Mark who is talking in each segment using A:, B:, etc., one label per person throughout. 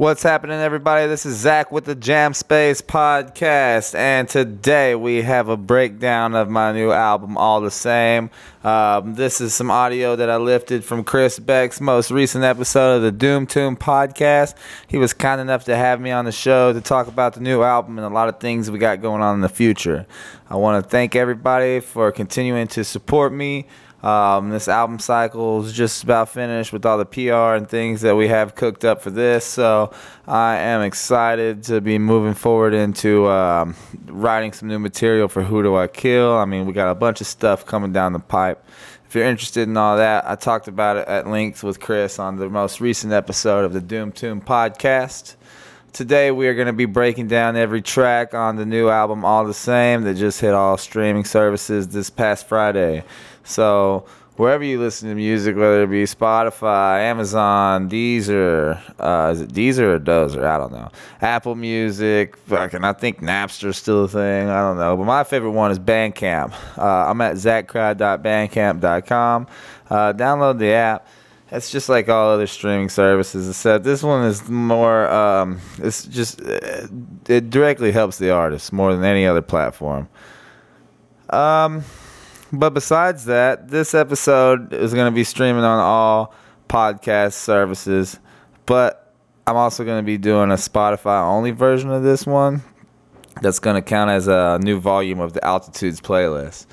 A: What's happening, everybody? This is Zach with the Jam Space Podcast, and today we have a breakdown of my new album, All the Same. Um, this is some audio that I lifted from Chris Beck's most recent episode of the Doom Tomb Podcast. He was kind enough to have me on the show to talk about the new album and a lot of things we got going on in the future. I want to thank everybody for continuing to support me. Um, this album cycle is just about finished with all the PR and things that we have cooked up for this. So I am excited to be moving forward into um, writing some new material for Who Do I Kill. I mean, we got a bunch of stuff coming down the pipe. If you're interested in all that, I talked about it at length with Chris on the most recent episode of the Doom Tomb podcast. Today we are going to be breaking down every track on the new album All the Same that just hit all streaming services this past Friday. So wherever you listen to music, whether it be Spotify, Amazon, Deezer, uh, is it Deezer or Dozer? I don't know. Apple Music, fucking, I think Napster's still a thing. I don't know. But my favorite one is Bandcamp. Uh, I'm at zachcry.bandcamp.com. Uh, download the app. It's just like all other streaming services. Except this one is more. Um, it's just it directly helps the artist more than any other platform. Um, but besides that, this episode is going to be streaming on all podcast services. But I'm also going to be doing a Spotify only version of this one that's going to count as a new volume of the Altitudes playlist.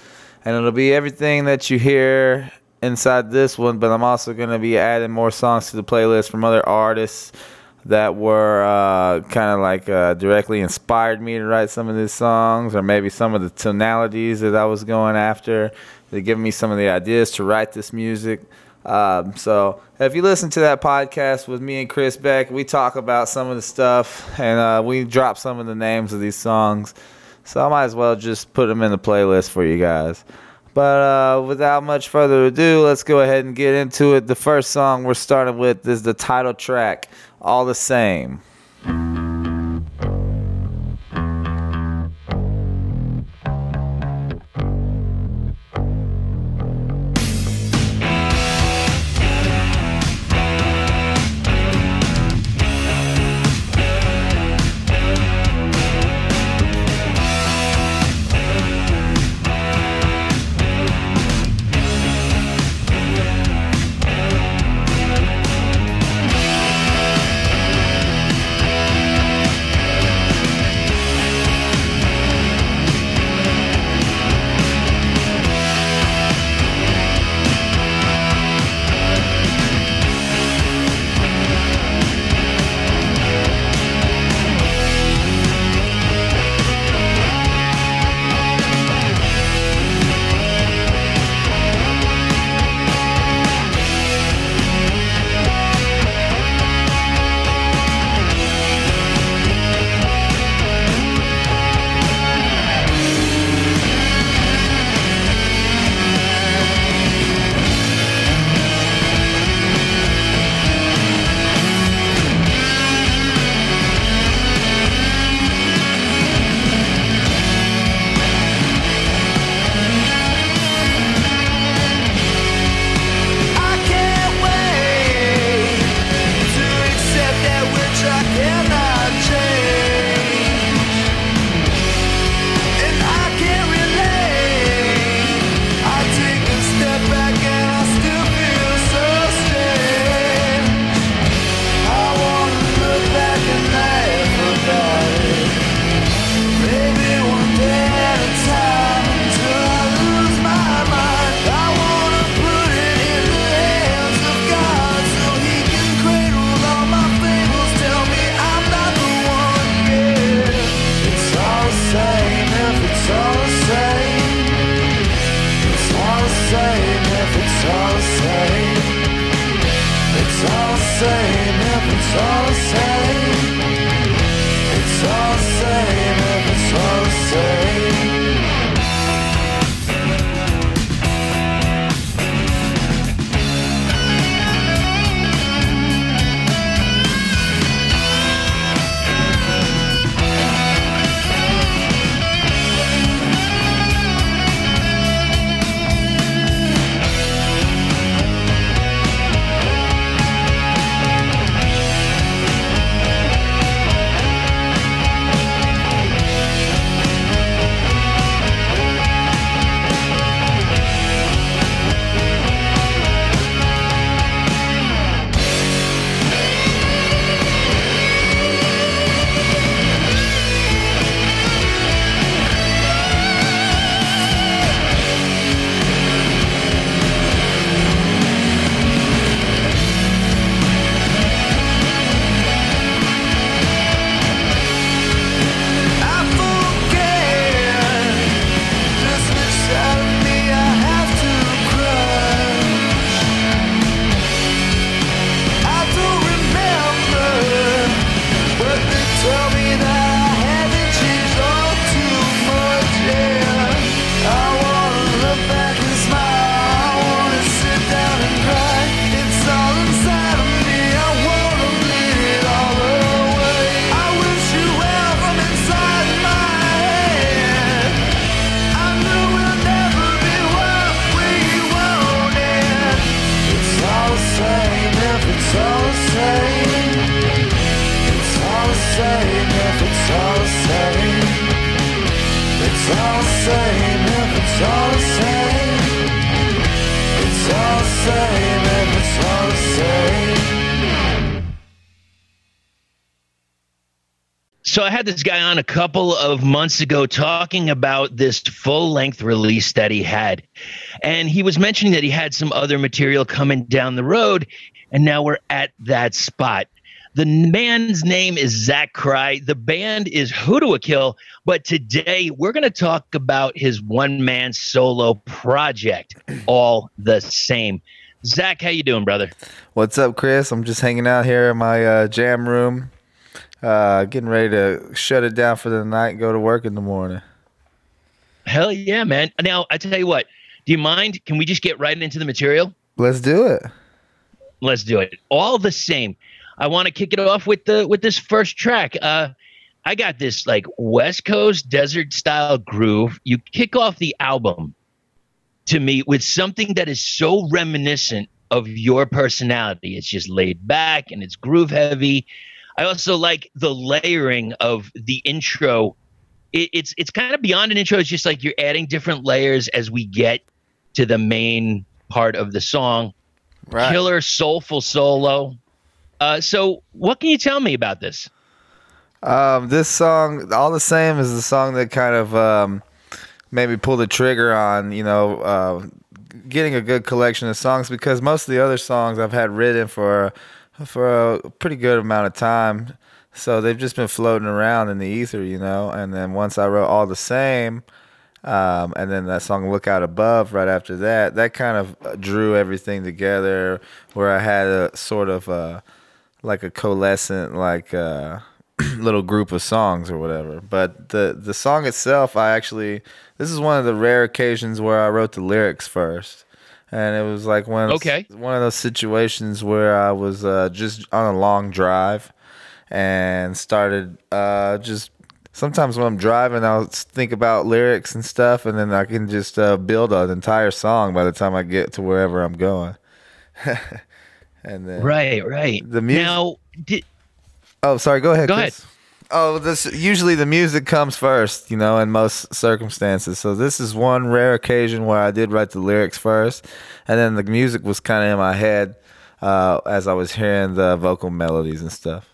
A: And it'll be everything that you hear inside this one, but I'm also going to be adding more songs to the playlist from other artists that were uh, kind of like uh, directly inspired me to write some of these songs, or maybe some of the tonalities that I was going after. They give me some of the ideas to write this music. Um, so if you listen to that podcast with me and Chris Beck, we talk about some of the stuff and uh, we drop some of the names of these songs. So I might as well just put them in the playlist for you guys. But uh, without much further ado, let's go ahead and get into it. The first song we're starting with is the title track all the same.
B: So I had this guy on a couple of months ago talking about this full length release that he had. And he was mentioning that he had some other material coming down the road. And now we're at that spot. The man's name is Zach Cry. The band is a Kill. But today we're going to talk about his one man solo project, All the Same. Zach, how you doing, brother?
A: What's up, Chris? I'm just hanging out here in my uh, jam room, uh, getting ready to shut it down for the night and go to work in the morning.
B: Hell yeah, man. Now, I tell you what, do you mind? Can we just get right into the material?
A: Let's do it.
B: Let's do it. All the same. I want to kick it off with the with this first track. Uh, I got this like West Coast desert style groove. You kick off the album to me with something that is so reminiscent of your personality. It's just laid back and it's groove heavy. I also like the layering of the intro. It, it's it's kind of beyond an intro. It's just like you're adding different layers as we get to the main part of the song. Right. Killer soulful solo. Uh, so, what can you tell me about this?
A: Um, this song, all the same, is the song that kind of um, made me pull the trigger on, you know, uh, getting a good collection of songs because most of the other songs I've had written for for a pretty good amount of time, so they've just been floating around in the ether, you know. And then once I wrote all the same. Um, and then that song "Look Out Above" right after that, that kind of drew everything together. Where I had a sort of uh, like a coalescent like uh, little group of songs or whatever. But the the song itself, I actually this is one of the rare occasions where I wrote the lyrics first. And it was like one okay. one of those situations where I was uh, just on a long drive and started uh, just sometimes when I'm driving, I'll think about lyrics and stuff, and then I can just uh, build an entire song by the time I get to wherever I'm going.
B: and then right, right. The music. Now, did,
A: oh, sorry. Go ahead.
B: Go Chris. ahead.
A: Oh, this usually the music comes first, you know, in most circumstances. So this is one rare occasion where I did write the lyrics first, and then the music was kind of in my head uh, as I was hearing the vocal melodies and stuff.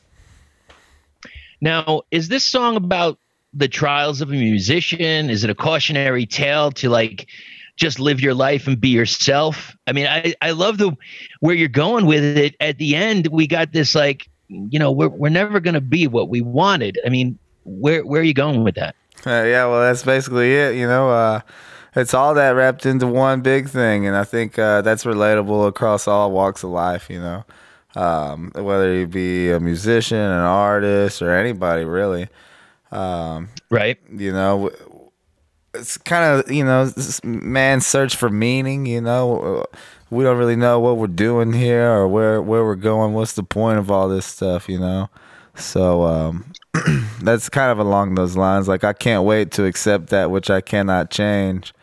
B: Now, is this song about the trials of a musician? Is it a cautionary tale to like just live your life and be yourself? I mean, I, I love the where you're going with it. At the end, we got this like, you know, we're we're never gonna be what we wanted. I mean, where where are you going with that?
A: Uh, yeah, well, that's basically it. You know, uh, it's all that wrapped into one big thing, and I think uh, that's relatable across all walks of life. You know, um, whether you be a musician, an artist, or anybody really. Um,
B: right.
A: You know, it's kind of you know man's search for meaning. You know, we don't really know what we're doing here or where where we're going. What's the point of all this stuff? You know. So um, that's kind of along those lines. Like I can't wait to accept that which I cannot change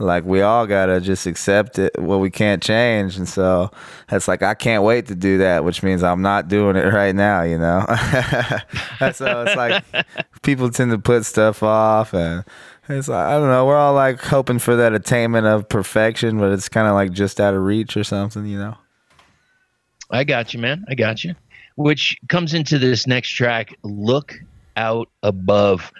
A: like we all gotta just accept it what we can't change and so it's like i can't wait to do that which means i'm not doing it right now you know so it's like people tend to put stuff off and it's like i don't know we're all like hoping for that attainment of perfection but it's kind of like just out of reach or something you know?
B: I got you man. I got you. Which comes into this next track look out above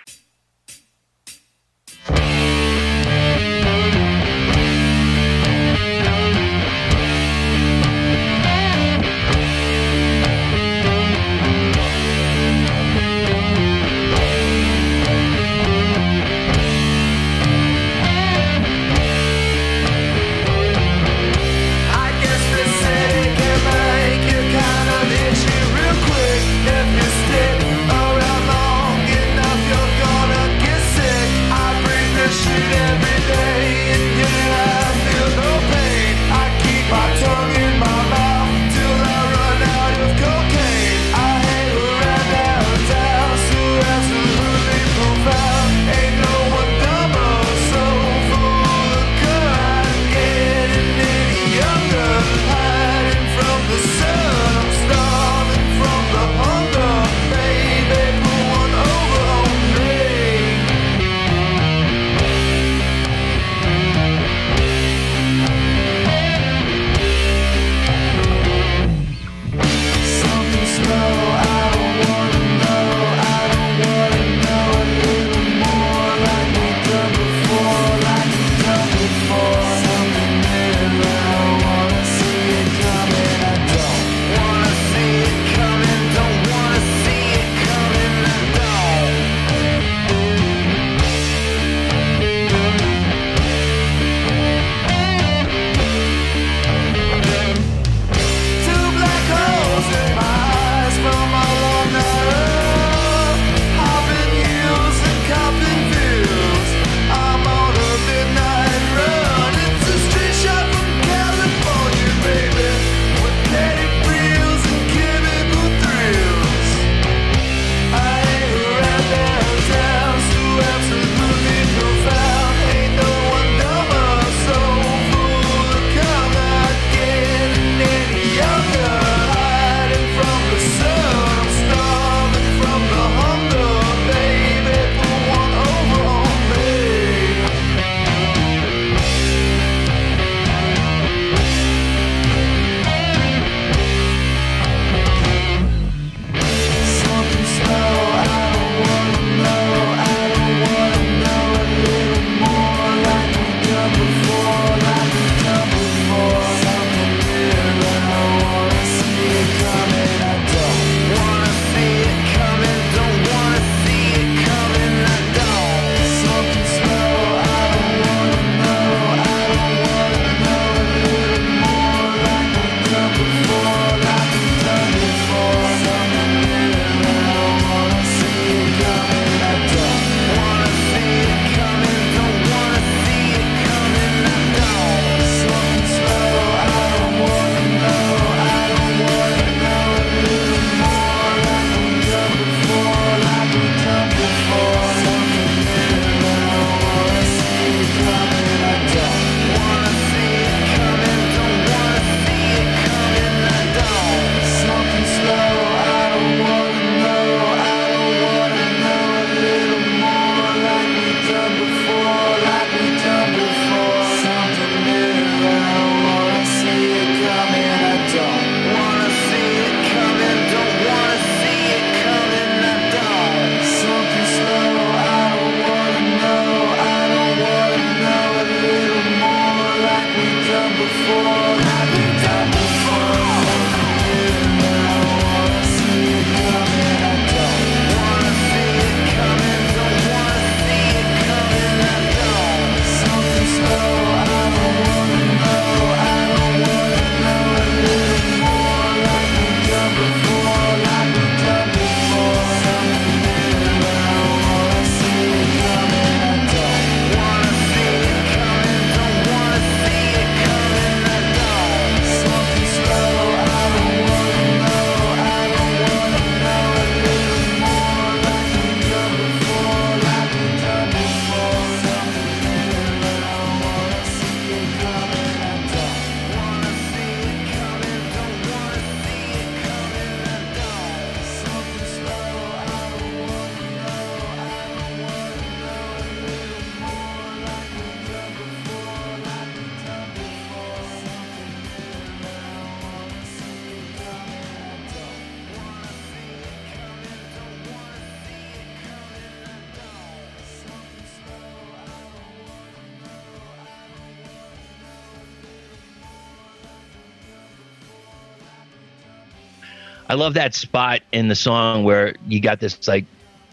B: I love that spot in the song where you got this like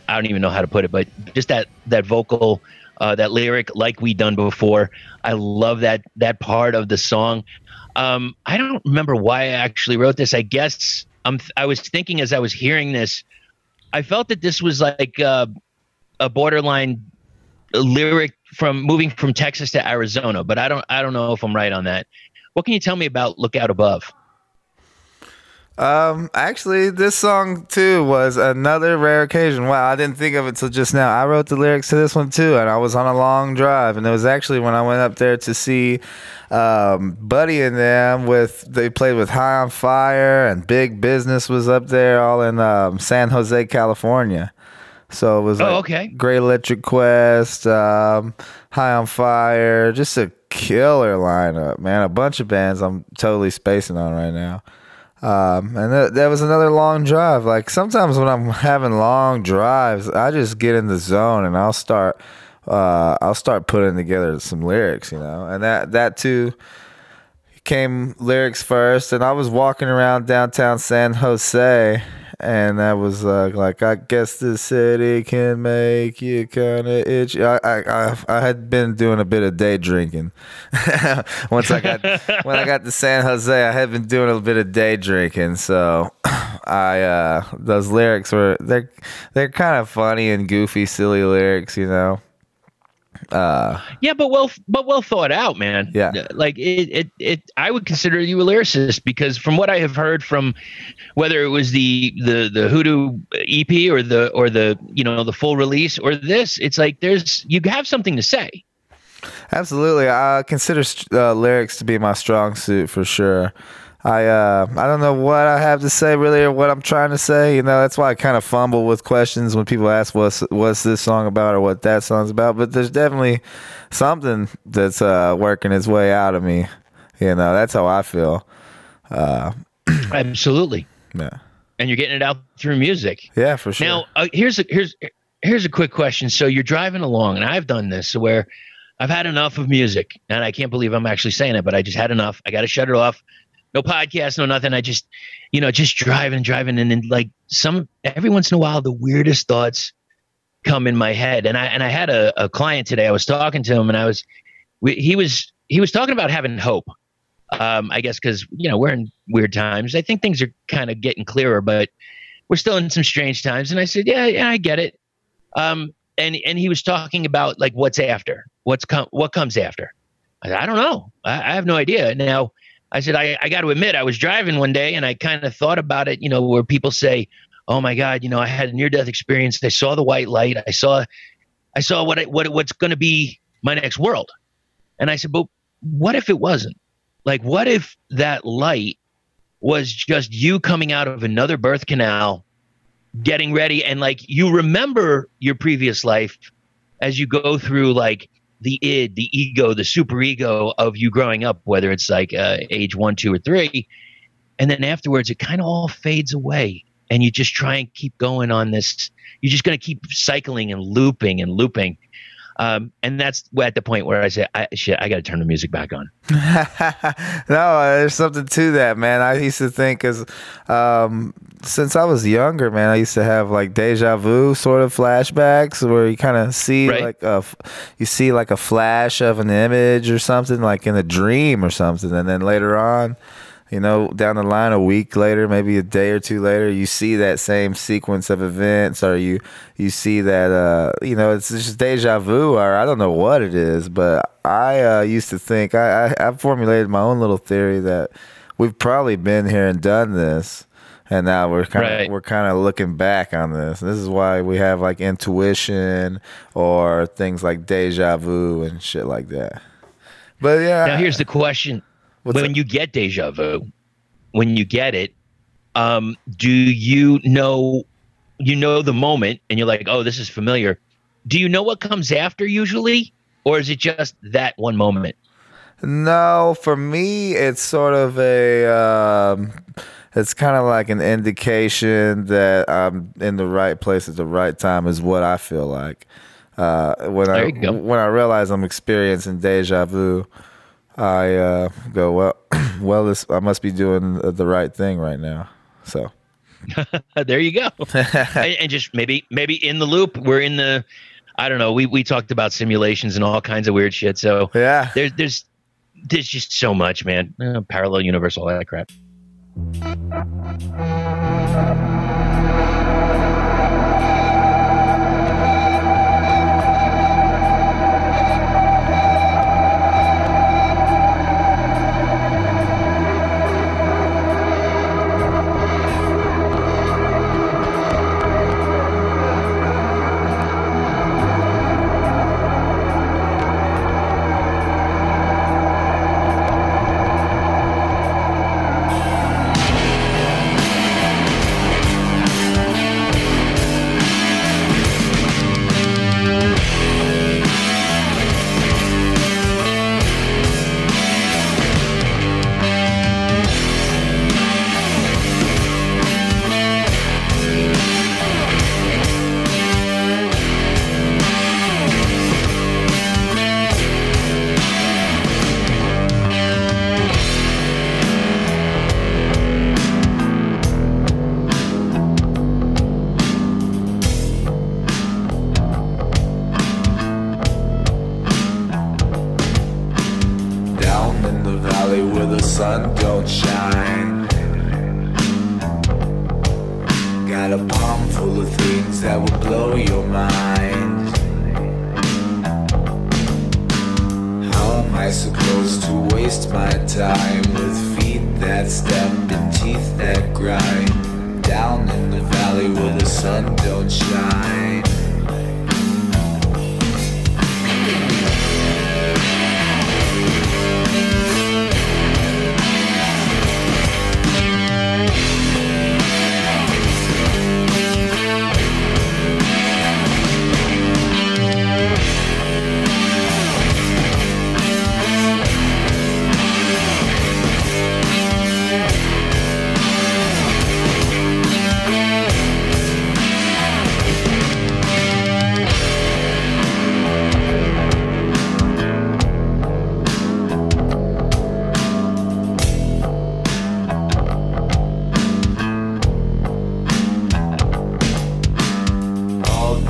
B: I don't even know how to put it, but just that that vocal, uh, that lyric, like we done before. I love that that part of the song. Um, I don't remember why I actually wrote this. I guess I'm, I was thinking as I was hearing this, I felt that this was like uh, a borderline lyric from moving from Texas to Arizona, but I don't I don't know if I'm right on that. What can you tell me about Look Out Above?
A: Um, actually, this song too was another rare occasion. Wow, I didn't think of it till just now. I wrote the lyrics to this one too, and I was on a long drive, and it was actually when I went up there to see um, Buddy and them with they played with High on Fire and Big Business was up there, all in um, San Jose, California. So it was
B: Oh,
A: like
B: okay.
A: Great Electric Quest, um, High on Fire, just a killer lineup, man. A bunch of bands I'm totally spacing on right now. Um, and that, that was another long drive. Like sometimes when I'm having long drives, I just get in the zone and I'll start, uh, I'll start putting together some lyrics, you know, and that, that too came lyrics first. And I was walking around downtown San Jose and that was uh, like, I guess the city can make you kind of itchy. I, I, I, had been doing a bit of day drinking. Once I got when I got to San Jose, I had been doing a bit of day drinking. So I uh, those lyrics were they're they're kind of funny and goofy, silly lyrics, you know. Uh,
B: Yeah, but well, but well thought out, man.
A: Yeah.
B: like it, it, it. I would consider you a lyricist because from what I have heard from, whether it was the the the Hoodoo EP or the or the you know the full release or this, it's like there's you have something to say.
A: Absolutely, I consider uh, lyrics to be my strong suit for sure. I uh, I don't know what I have to say really or what I'm trying to say. You know, that's why I kind of fumble with questions when people ask what's what's this song about or what that song's about. But there's definitely something that's uh, working its way out of me. You know, that's how I feel. Uh,
B: Absolutely,
A: yeah,
B: and you're getting it out through music.
A: yeah, for sure.
B: Now, uh, here's a here's here's a quick question. So you're driving along, and I've done this where I've had enough of music, and I can't believe I'm actually saying it, but I just had enough. I got to shut it off. No podcast, no nothing. I just, you know, just driving, driving, and then like some every once in a while, the weirdest thoughts come in my head. And I and I had a, a client today. I was talking to him, and I was, we, he was he was talking about having hope. Um, I guess because you know we're in weird times. I think things are kind of getting clearer, but we're still in some strange times. And I said, yeah, yeah, I get it. Um, and and he was talking about like what's after, what's come, what comes after. I, said, I don't know. I, I have no idea. Now, I said, I, I got to admit, I was driving one day and I kind of thought about it. You know, where people say, "Oh my God, you know, I had a near death experience. I saw the white light. I saw, I saw what it, what what's going to be my next world." And I said, "But what if it wasn't? Like, what if that light?" was just you coming out of another birth canal, getting ready, and like you remember your previous life as you go through like the id, the ego, the super ego of you growing up, whether it's like uh, age one, two, or three. And then afterwards, it kind of all fades away. And you just try and keep going on this. You're just going to keep cycling and looping and looping. Um, and that's at the point where I say, I, shit, I got to turn the music back on.
A: no, there's something to that, man. I used to think because um, since I was younger, man, I used to have like deja vu sort of flashbacks where you kind of see
B: Right.
A: like a, you see like a flash of an image or something like in a dream or something, and then later on. You know, down the line, a week later, maybe a day or two later, you see that same sequence of events, or you you see that uh, you know it's just deja vu, or I don't know what it is, but I uh, used to think I, I I formulated my own little theory that we've probably been here and done this, and now we're kind of
B: Right.
A: we're kind of looking back on this. This is why we have like intuition or things like deja vu and shit like that. But yeah,
B: Now here's the question: When
A: up?
B: you get deja vu, when you get it, um, do you know you know the moment and you're like, oh, this is familiar? Do you know what comes after usually, or is it just that one moment?
A: No, for me, it's sort of a. Um, it's kind of like an indication that I'm in the right place at the right time, is what I feel like. Uh, when
B: There
A: I when I realize I'm experiencing deja vu, I uh, go well. well, this I must be doing the right thing right now. So
B: there you go. and, and just maybe maybe in the loop, we're in the I don't know. We we talked about simulations and all kinds of weird shit. So
C: Yeah.
B: there's there's there's just so much, man. Uh, parallel universe, all that crap.
A: Thank you.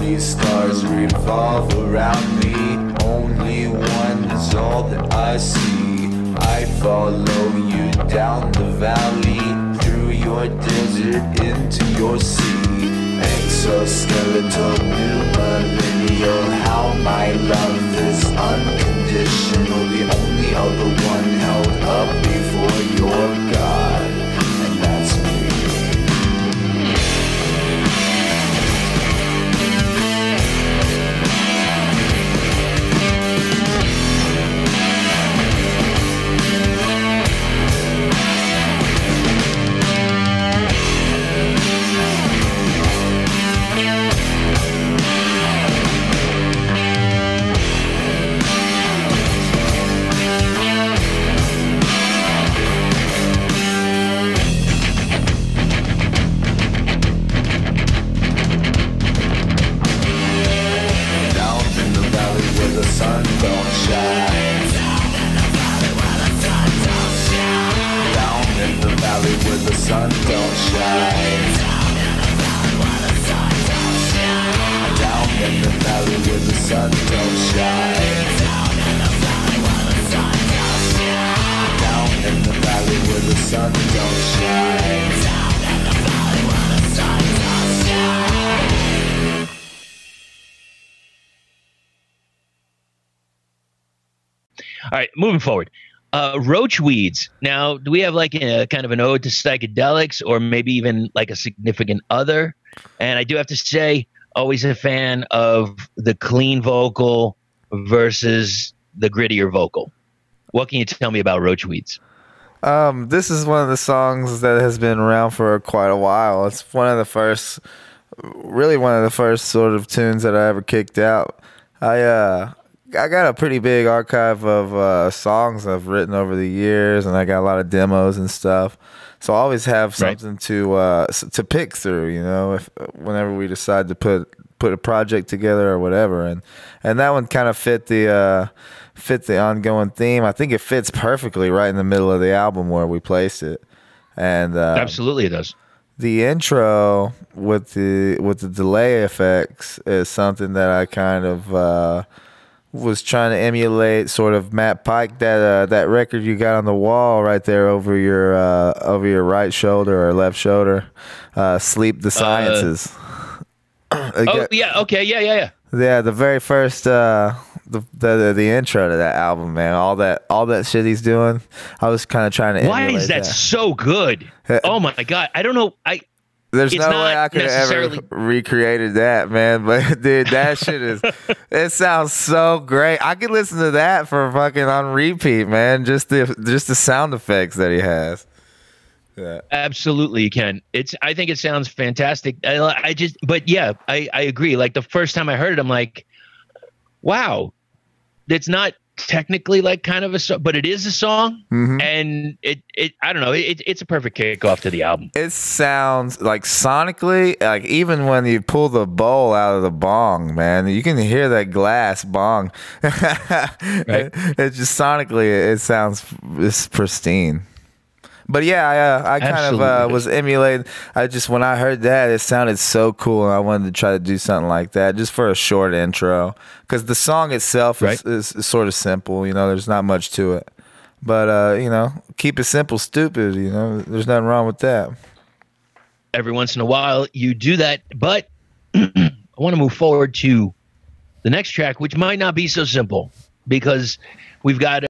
A: These stars revolve around me. Only one is all that I see. I follow you down the valley, through your desert into your sea. Exoskeletal, new millennial. How my love is unconditional. The only other one held up before your God,
B: All right, moving forward. Uh, roach weeds. Now, do we have like a kind of an ode to psychedelics, or maybe even like a significant other? And I do have to say, always a fan of the clean vocal versus the grittier vocal. What can you tell me about roach weeds?
C: Um, this is one of the songs that has been around for quite a while. It's one of the first, really one of the first sort of tunes that I ever kicked out. I uh, I got a pretty big archive of uh, songs I've written over the years, and I got a lot of demos and stuff. So I always have
B: Right.
C: something to uh, to pick through. You know, if whenever we decide to put put a project together or whatever, and and that one kind of fit the. Uh, fit the ongoing theme. I think it fits perfectly right in the middle of the album where we placed it. And uh,
B: Absolutely, it does.
A: the intro with the with the delay effects is something that I kind of uh, was trying to emulate. Sort of Matt Pike that uh, that record you got on the wall right there over your uh, over your right shoulder or left shoulder. Uh, Sleep the Sciences.
B: Oh yeah, okay, yeah, yeah, yeah.
A: Yeah, the very first uh the, the the intro to that album, man. All that all that shit he's doing. I was kind of trying to.
B: Why is that, so good? oh my god, I don't know. I
A: There's
B: It's
A: no way I could have ever recreated that, man. But dude, that shit is. it sounds so great. I could listen to that for fucking on repeat, man. Just the just the sound effects that he has. Yeah.
B: absolutely you can. It's. I think it sounds fantastic. I, I just, but yeah, I I agree. Like the first time I heard it, I'm like, wow, it's not technically like kind of a song, but it is a song,
A: Mhm.
B: and it it I don't know. It, it's a perfect kickoff to the album.
A: It sounds like sonically, like even when you pull the bowl out of the bong, man, you can hear that glass bong. it, it just sonically, it sounds it's pristine. But yeah, I, uh, I kind of uh, was emulating. I just when I heard that, it sounded so cool, and I wanted to try to do something like that, just for a short intro, because the song itself is,
B: Right.
A: is, is sort of simple. You know, there's not much to it. But uh, you know, keep it simple, stupid. You know, there's nothing wrong with that.
B: every once in a while you do that but i want to move forward to the next track which might not be so simple because we've got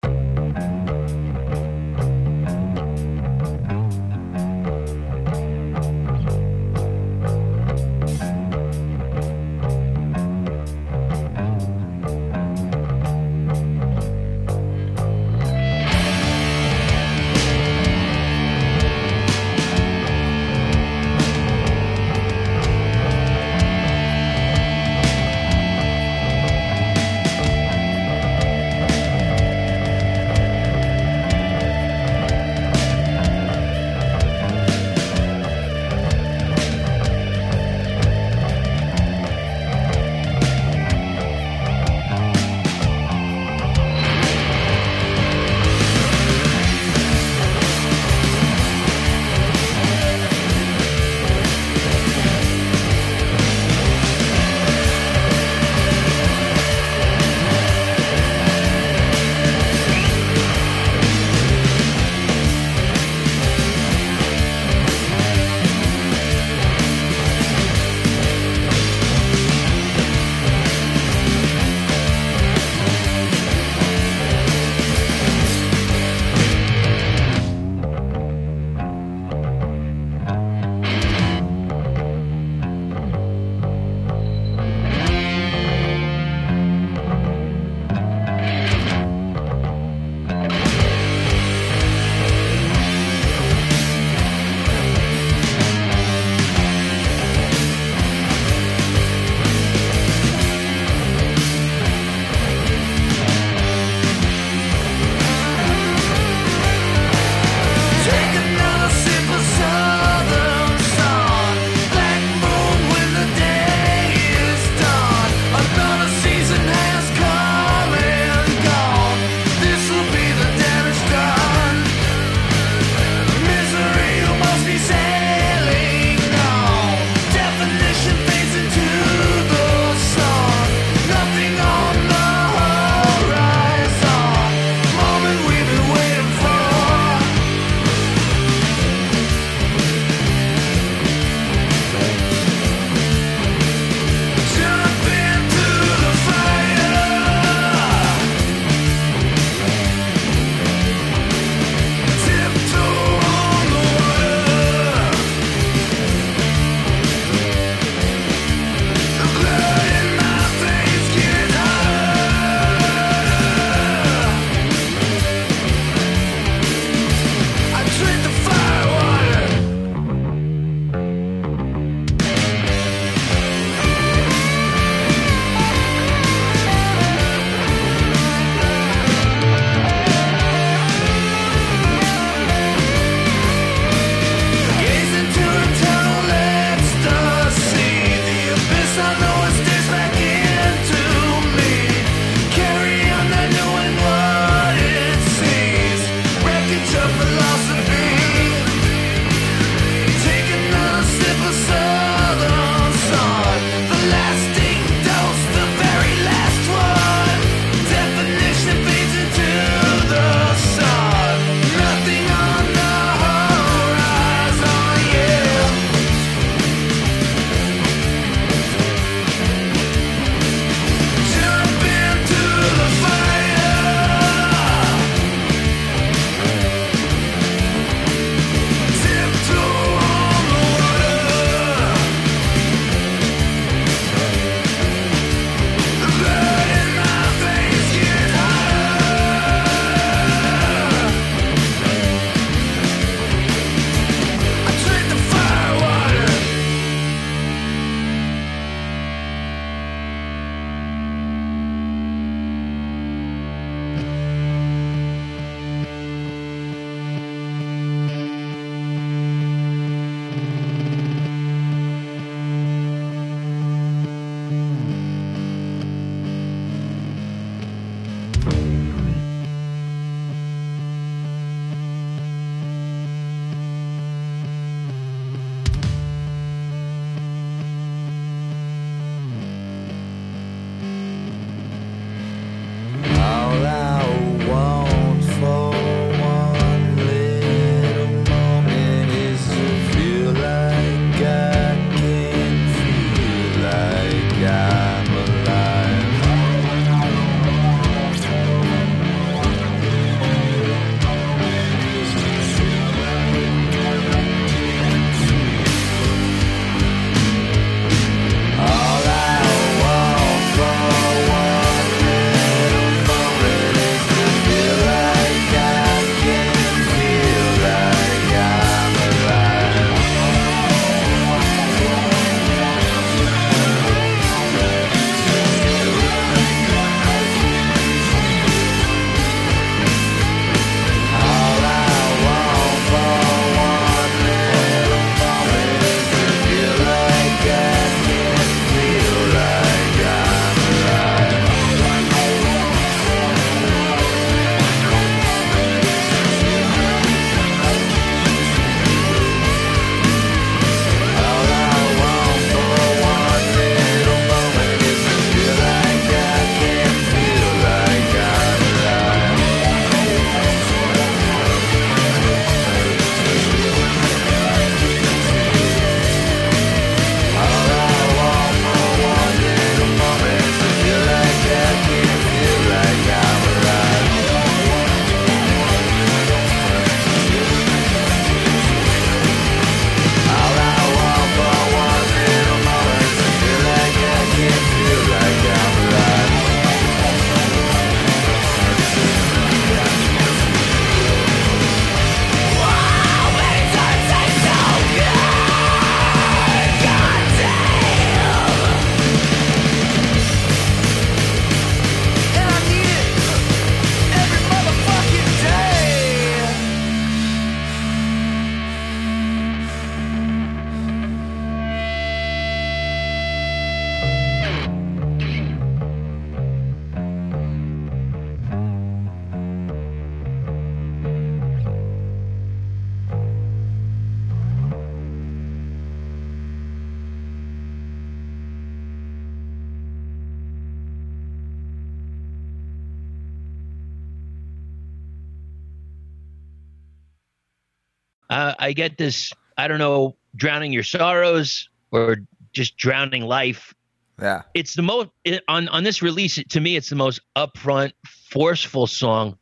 B: I get this. I don't know, drowning your sorrows or just drowning life.
A: Yeah.
B: It's the most it, on on this release. To me, it's the most upfront, forceful song.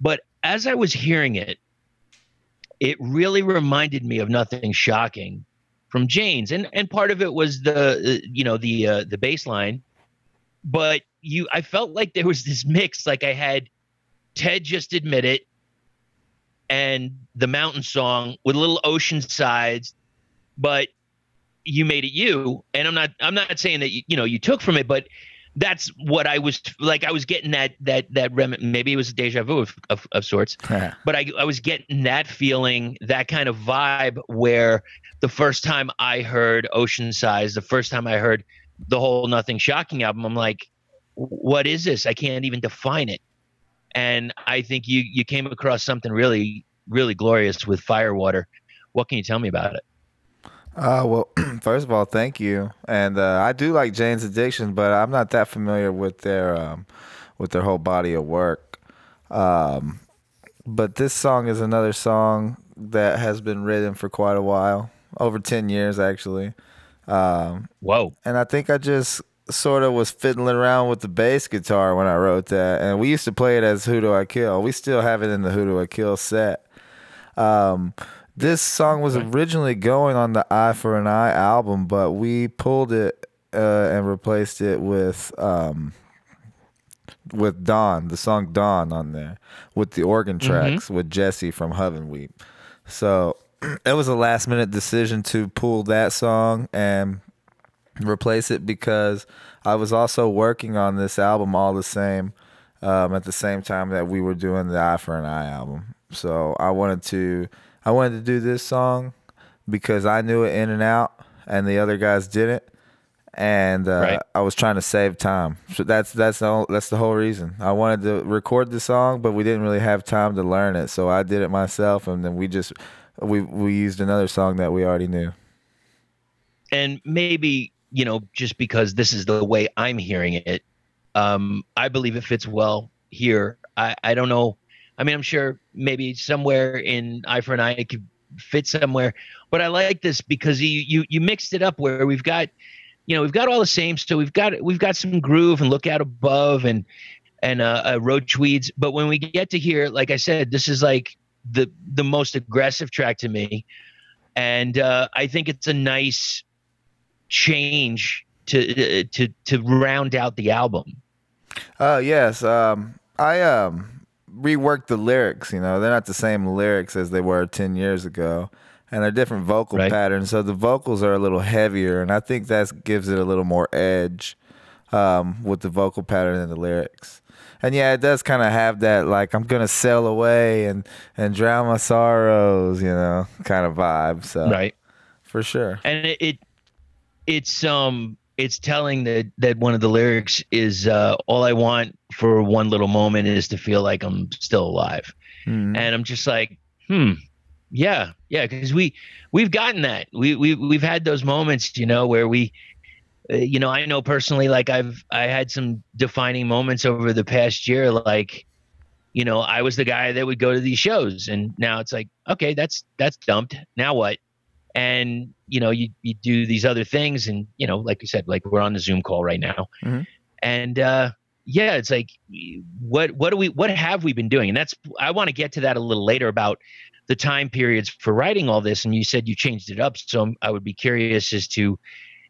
B: But as I was hearing it, it really reminded me of nothing shocking from Jane's, and and part of it was the uh, you know the uh, the bass line, but you I felt like there was this mix, like I had Ted just admit it, and the mountain song with little Ocean Size, but you made it you, and I'm not I'm not saying that you, you know you took from it, but that's what I was like. I was getting that that that rem- maybe it was a deja vu of, of, of sorts, but I I was getting that feeling, that kind of vibe where the first time I heard Ocean Size, the first time I heard the whole Nothing Shocking album, I'm like, what is this? I can't even define it. And I think you you came across something really really glorious with Firewater. What can you tell me about it?
A: Uh, well, first of all, thank you. And uh, I do like Jane's Addiction, but I'm not that familiar with their um, with their whole body of work. Um, but this song is another song that has been written for quite a while, over ten years actually. Um,
B: Whoa!
A: and I think I just sort of was fiddling around with the bass guitar when I wrote that. And we used to play it as Who Do I Kill. We still have it in the Who Do I Kill set. Um, this song was originally going on the Eye for an Eye album, but we pulled it uh, and replaced it with um, with Dawn, the song Dawn on there, with the organ tracks with Jesse from Hove and Weep. So it was a last minute decision to pull that song and replace it because I was also working on this album all the same um, at the same time that we were doing the Eye for an Eye album. So I wanted to I wanted to do this song because I knew it in and out, and the other guys didn't, and uh,
B: Right.
A: I was trying to save time. So that's that's the whole, that's the whole reason. I wanted to record the song, but we didn't really have time to learn it, so I did it myself, and then we just we we used another song that we already knew.
B: and maybe you know just because this is the way i'm hearing it. Um i believe it fits well here. I i don't know. I mean i'm sure maybe somewhere in eye for an eye it could fit somewhere. But i like this because you you you mixed it up where we've got you know we've got all the same. So we've got we've got some groove and look out above and and uh, uh road tweeds. But when we get to here like i said this is like the the most aggressive track to me. And uh, I think it's a nice change to uh, to to round out the album.
A: Oh yes, um, I um, reworked the lyrics. You know, they're not the same lyrics as they were ten years ago, and they're different vocal
B: Right.
A: patterns. So the vocals are a little heavier, and I think that gives it a little more edge um, with the vocal pattern and the lyrics. And yeah, it does kind of have that like I'm gonna sail away and and drown my sorrows, you know, kind of vibe. So
B: Right.
A: for sure.
B: And it, it it's um it's telling that that one of the lyrics is uh all I want for one little moment is to feel like I'm still alive.
A: Mhm.
B: And I'm just like, hmm, yeah, yeah, because we we've gotten that. We we we've had those moments, you know, where we, uh, you know, I know personally, like I've I had some defining moments over the past year, like, you know, I was the guy that would go to these shows, and now it's like, okay, that's that's dumped. Now what? And you know, you you do these other things, and you know, like you said, like we're on the Zoom call right now,
A: Mhm.
B: and uh, yeah, it's like, what what do we what have we been doing? And that's I want to get to that a little later about the time periods for writing all this. And you said you changed it up, so I would be curious as to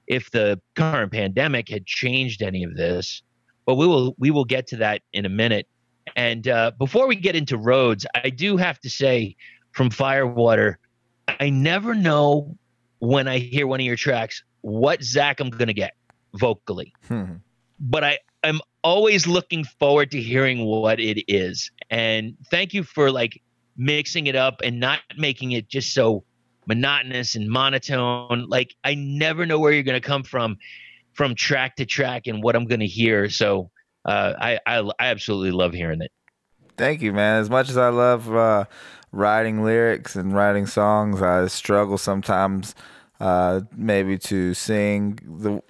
B: if the current pandemic had changed any of this. But we will we will get to that in a minute. And uh, before we get into roads, I do have to say from Firewater, I never know when I hear one of your tracks what Zach I'm gonna get vocally
A: Hmm.
B: but I I'm always looking forward to hearing what it is. And thank you for like mixing it up and not making it just so monotonous and monotone. Like I never know where you're going to come from from track to track and what I'm going to hear. So uh, I, I I absolutely love hearing it.
A: Thank you, man. As much as I love uh, writing lyrics and writing songs, I struggle sometimes, uh, maybe to sing the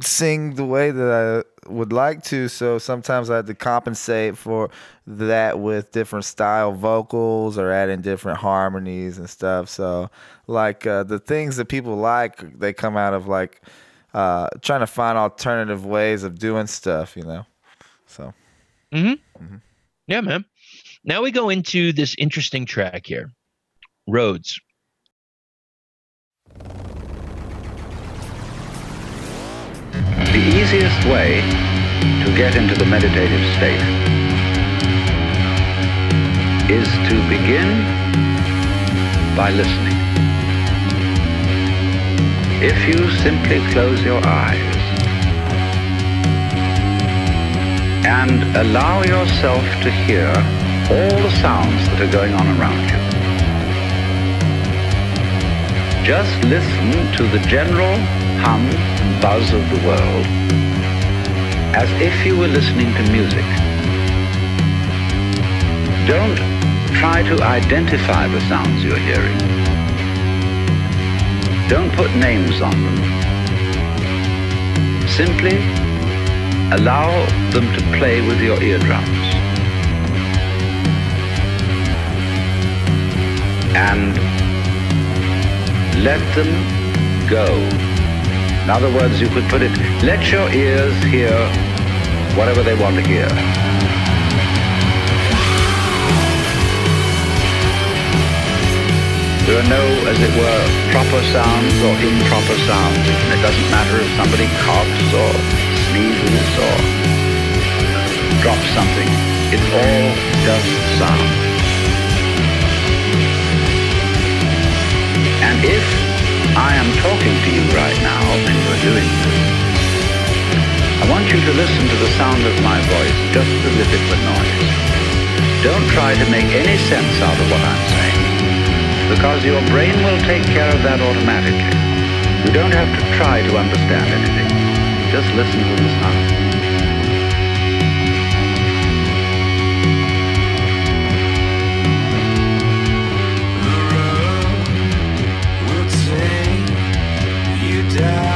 A: sing the way that I would like to, so sometimes I had to compensate for that with different style vocals or adding different harmonies and stuff. So, like uh, the things that people like, they come out of like uh, trying to find alternative ways of doing stuff, you know. So,
B: Mm-hmm. Yeah, man. Now we go into this interesting track here. Roads.
D: The easiest way to get into the meditative state is to begin by listening. If you simply close your eyes and allow yourself to hear all the sounds that are going on around you, just listen to the general hum and buzz of the world as if you were listening to music. Don't try to identify the sounds you're hearing. Don't put names on them. Simply allow them to play with your eardrums. And let them go. In other words, you could put it, let your ears hear whatever they want to hear. There are no, as it were, proper sounds or improper sounds. It doesn't matter if somebody coughs or sneezes or drops something. It's all just sound. If I am talking to you right now and you're doing this, I want you to listen to the sound of my voice just as if it were noise. Don't try to make any sense out of what I'm saying, because your brain will take care of that automatically. You don't have to try to understand anything. Just listen to the sound.
E: Down.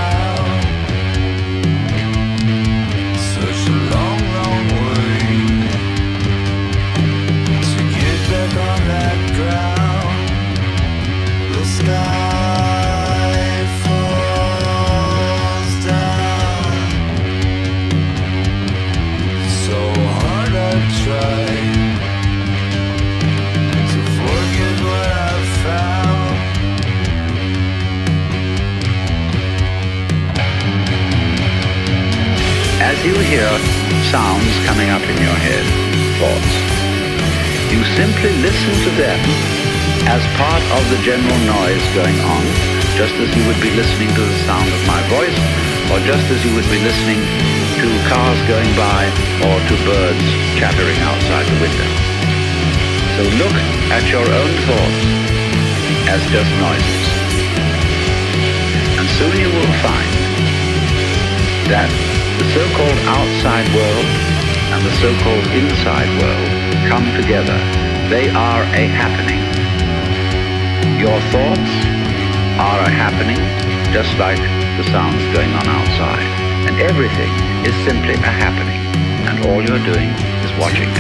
D: Sounds coming up in your head, thoughts, you simply listen to them as part of the general noise going on, just as you would be listening to the sound of my voice, or just as you would be listening to cars going by or to birds chattering outside the window. So look at your own thoughts as just noises. And soon you will find that so-called outside world and the so-called inside world come together. They are a happening. Your thoughts are a happening, just like the sounds going on outside. And everything is simply a happening. And all you're doing is watching.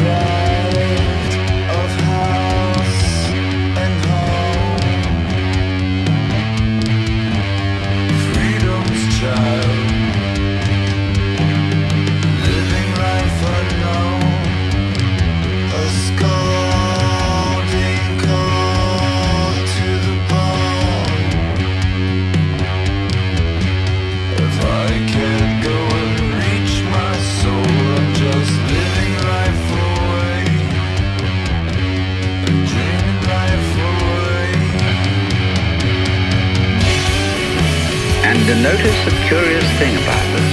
D: Notice a curious thing about this.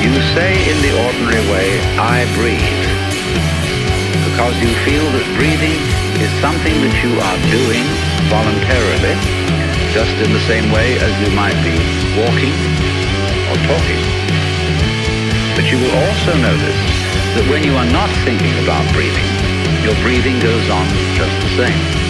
D: You say in the ordinary way, I breathe, because you feel that breathing is something that you are doing voluntarily, just in the same way as you might be walking or talking. But you will also notice that when you are not thinking about breathing, your breathing goes on just the same.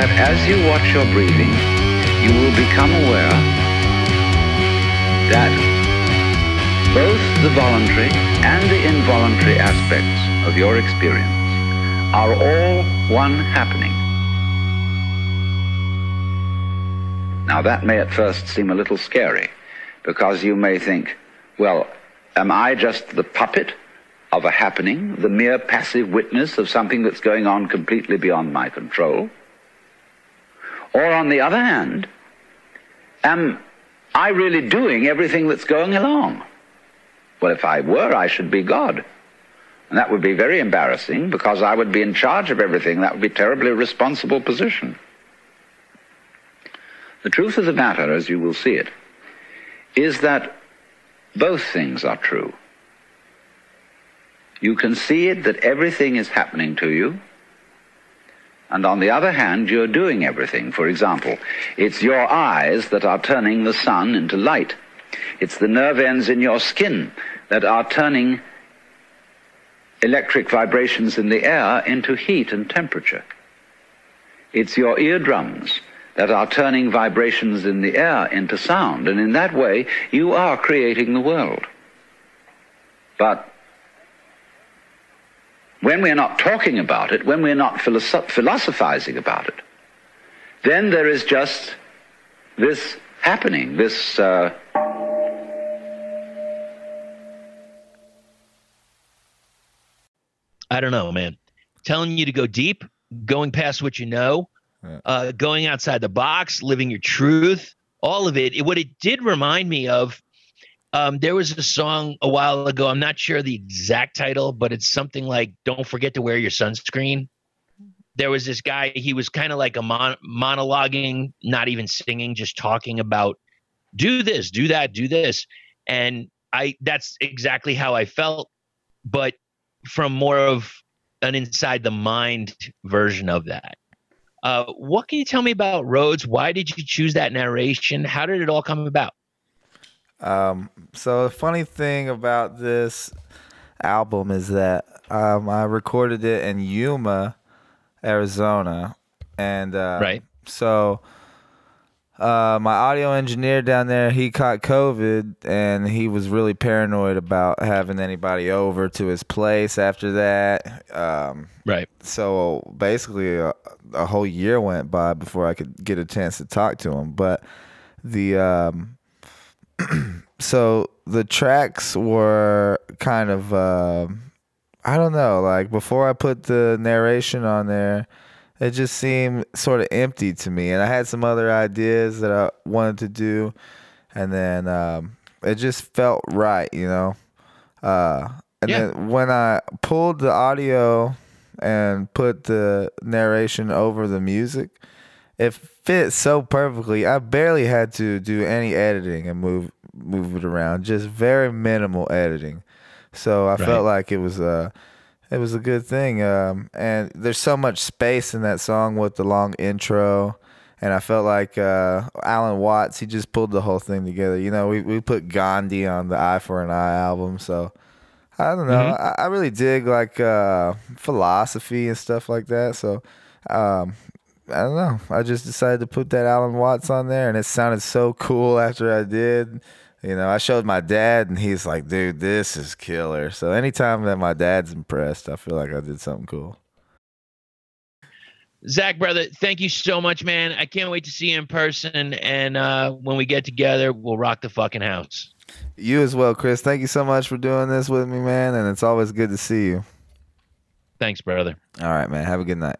D: That as you watch your breathing, you will become aware that both the voluntary and the involuntary aspects of your experience are all one happening. Now that may at first seem a little scary because you may think, well, am I just the puppet of a happening, the mere passive witness of something that's going on completely beyond my control? Or on the other hand, am I really doing everything that's going along? Well, if I were, I should be God. And that would be very embarrassing because I would be in charge of everything. That would be a terribly responsible position. The truth of the matter, as you will see it, is that both things are true. You can see it that everything is happening to you, and on the other hand, you're doing everything. For example, it's your eyes that are turning the sun into light. It's the nerve ends in your skin that are turning electric vibrations in the air into heat and temperature. It's your eardrums that are turning vibrations in the air into sound, and in that way, you are creating the world. But when we're not talking about it, when we're not philosoph- philosophizing about it, then there is just this happening, this. Uh,
B: I don't know, man. Telling you to go deep, going past what you know, uh, going outside the box, living your truth, all of it. it what it did remind me of, um, there was a song a while ago. I'm not sure the exact title, but it's something like "Don't forget to wear your sunscreen." There was this guy. He was kind of like a mon- monologuing, not even singing, just talking about do this, do that, do this, and I. That's exactly how I felt, but from more of an inside the mind version of that. Uh, what can you tell me about Roads? Why did you choose that narration? How did it all come about?
A: Um, so the funny thing about this album is that um, I recorded it in Yuma, Arizona, and uh,
B: Right.
A: So uh, my audio engineer down there, he caught COVID, and he was really paranoid about having anybody over to his place after that. Um,
B: Right.
A: so basically a, a whole year went by before I could get a chance to talk to him. But the um, so the tracks were kind of uh, I don't know, like before I put the narration on there, it just seemed sort of empty to me, and I had some other ideas that I wanted to do, and then um, it just felt right, you know. Uh, and
B: Yeah.
A: then when I pulled the audio and put the narration over the music, it fit so perfectly. I barely had to do any editing and move move it around, just very minimal editing. So I
B: Right.
A: felt like it was a it was a good thing. Um, and there's so much space in that song with the long intro. And I felt like uh, Alan Watts, he just pulled the whole thing together. You know, we, we put Gandhi on the Eye for an Eye album. So I don't know. I, I really dig like uh, philosophy and stuff like that. So um, I don't know. I just decided to put that Alan Watts on there, and it sounded so cool after I did. You know, I showed my dad, and he's like, "Dude, this is killer." So anytime that my dad's impressed, I feel like I did something cool.
B: Zach, brother, thank you so much, man. I can't wait to see you in person. And uh, when we get together, we'll rock the fucking house.
A: You as well, Chris. Thank you so much for doing this with me, man. And it's always good to see you.
B: Thanks, brother.
A: All right, man. Have a good night.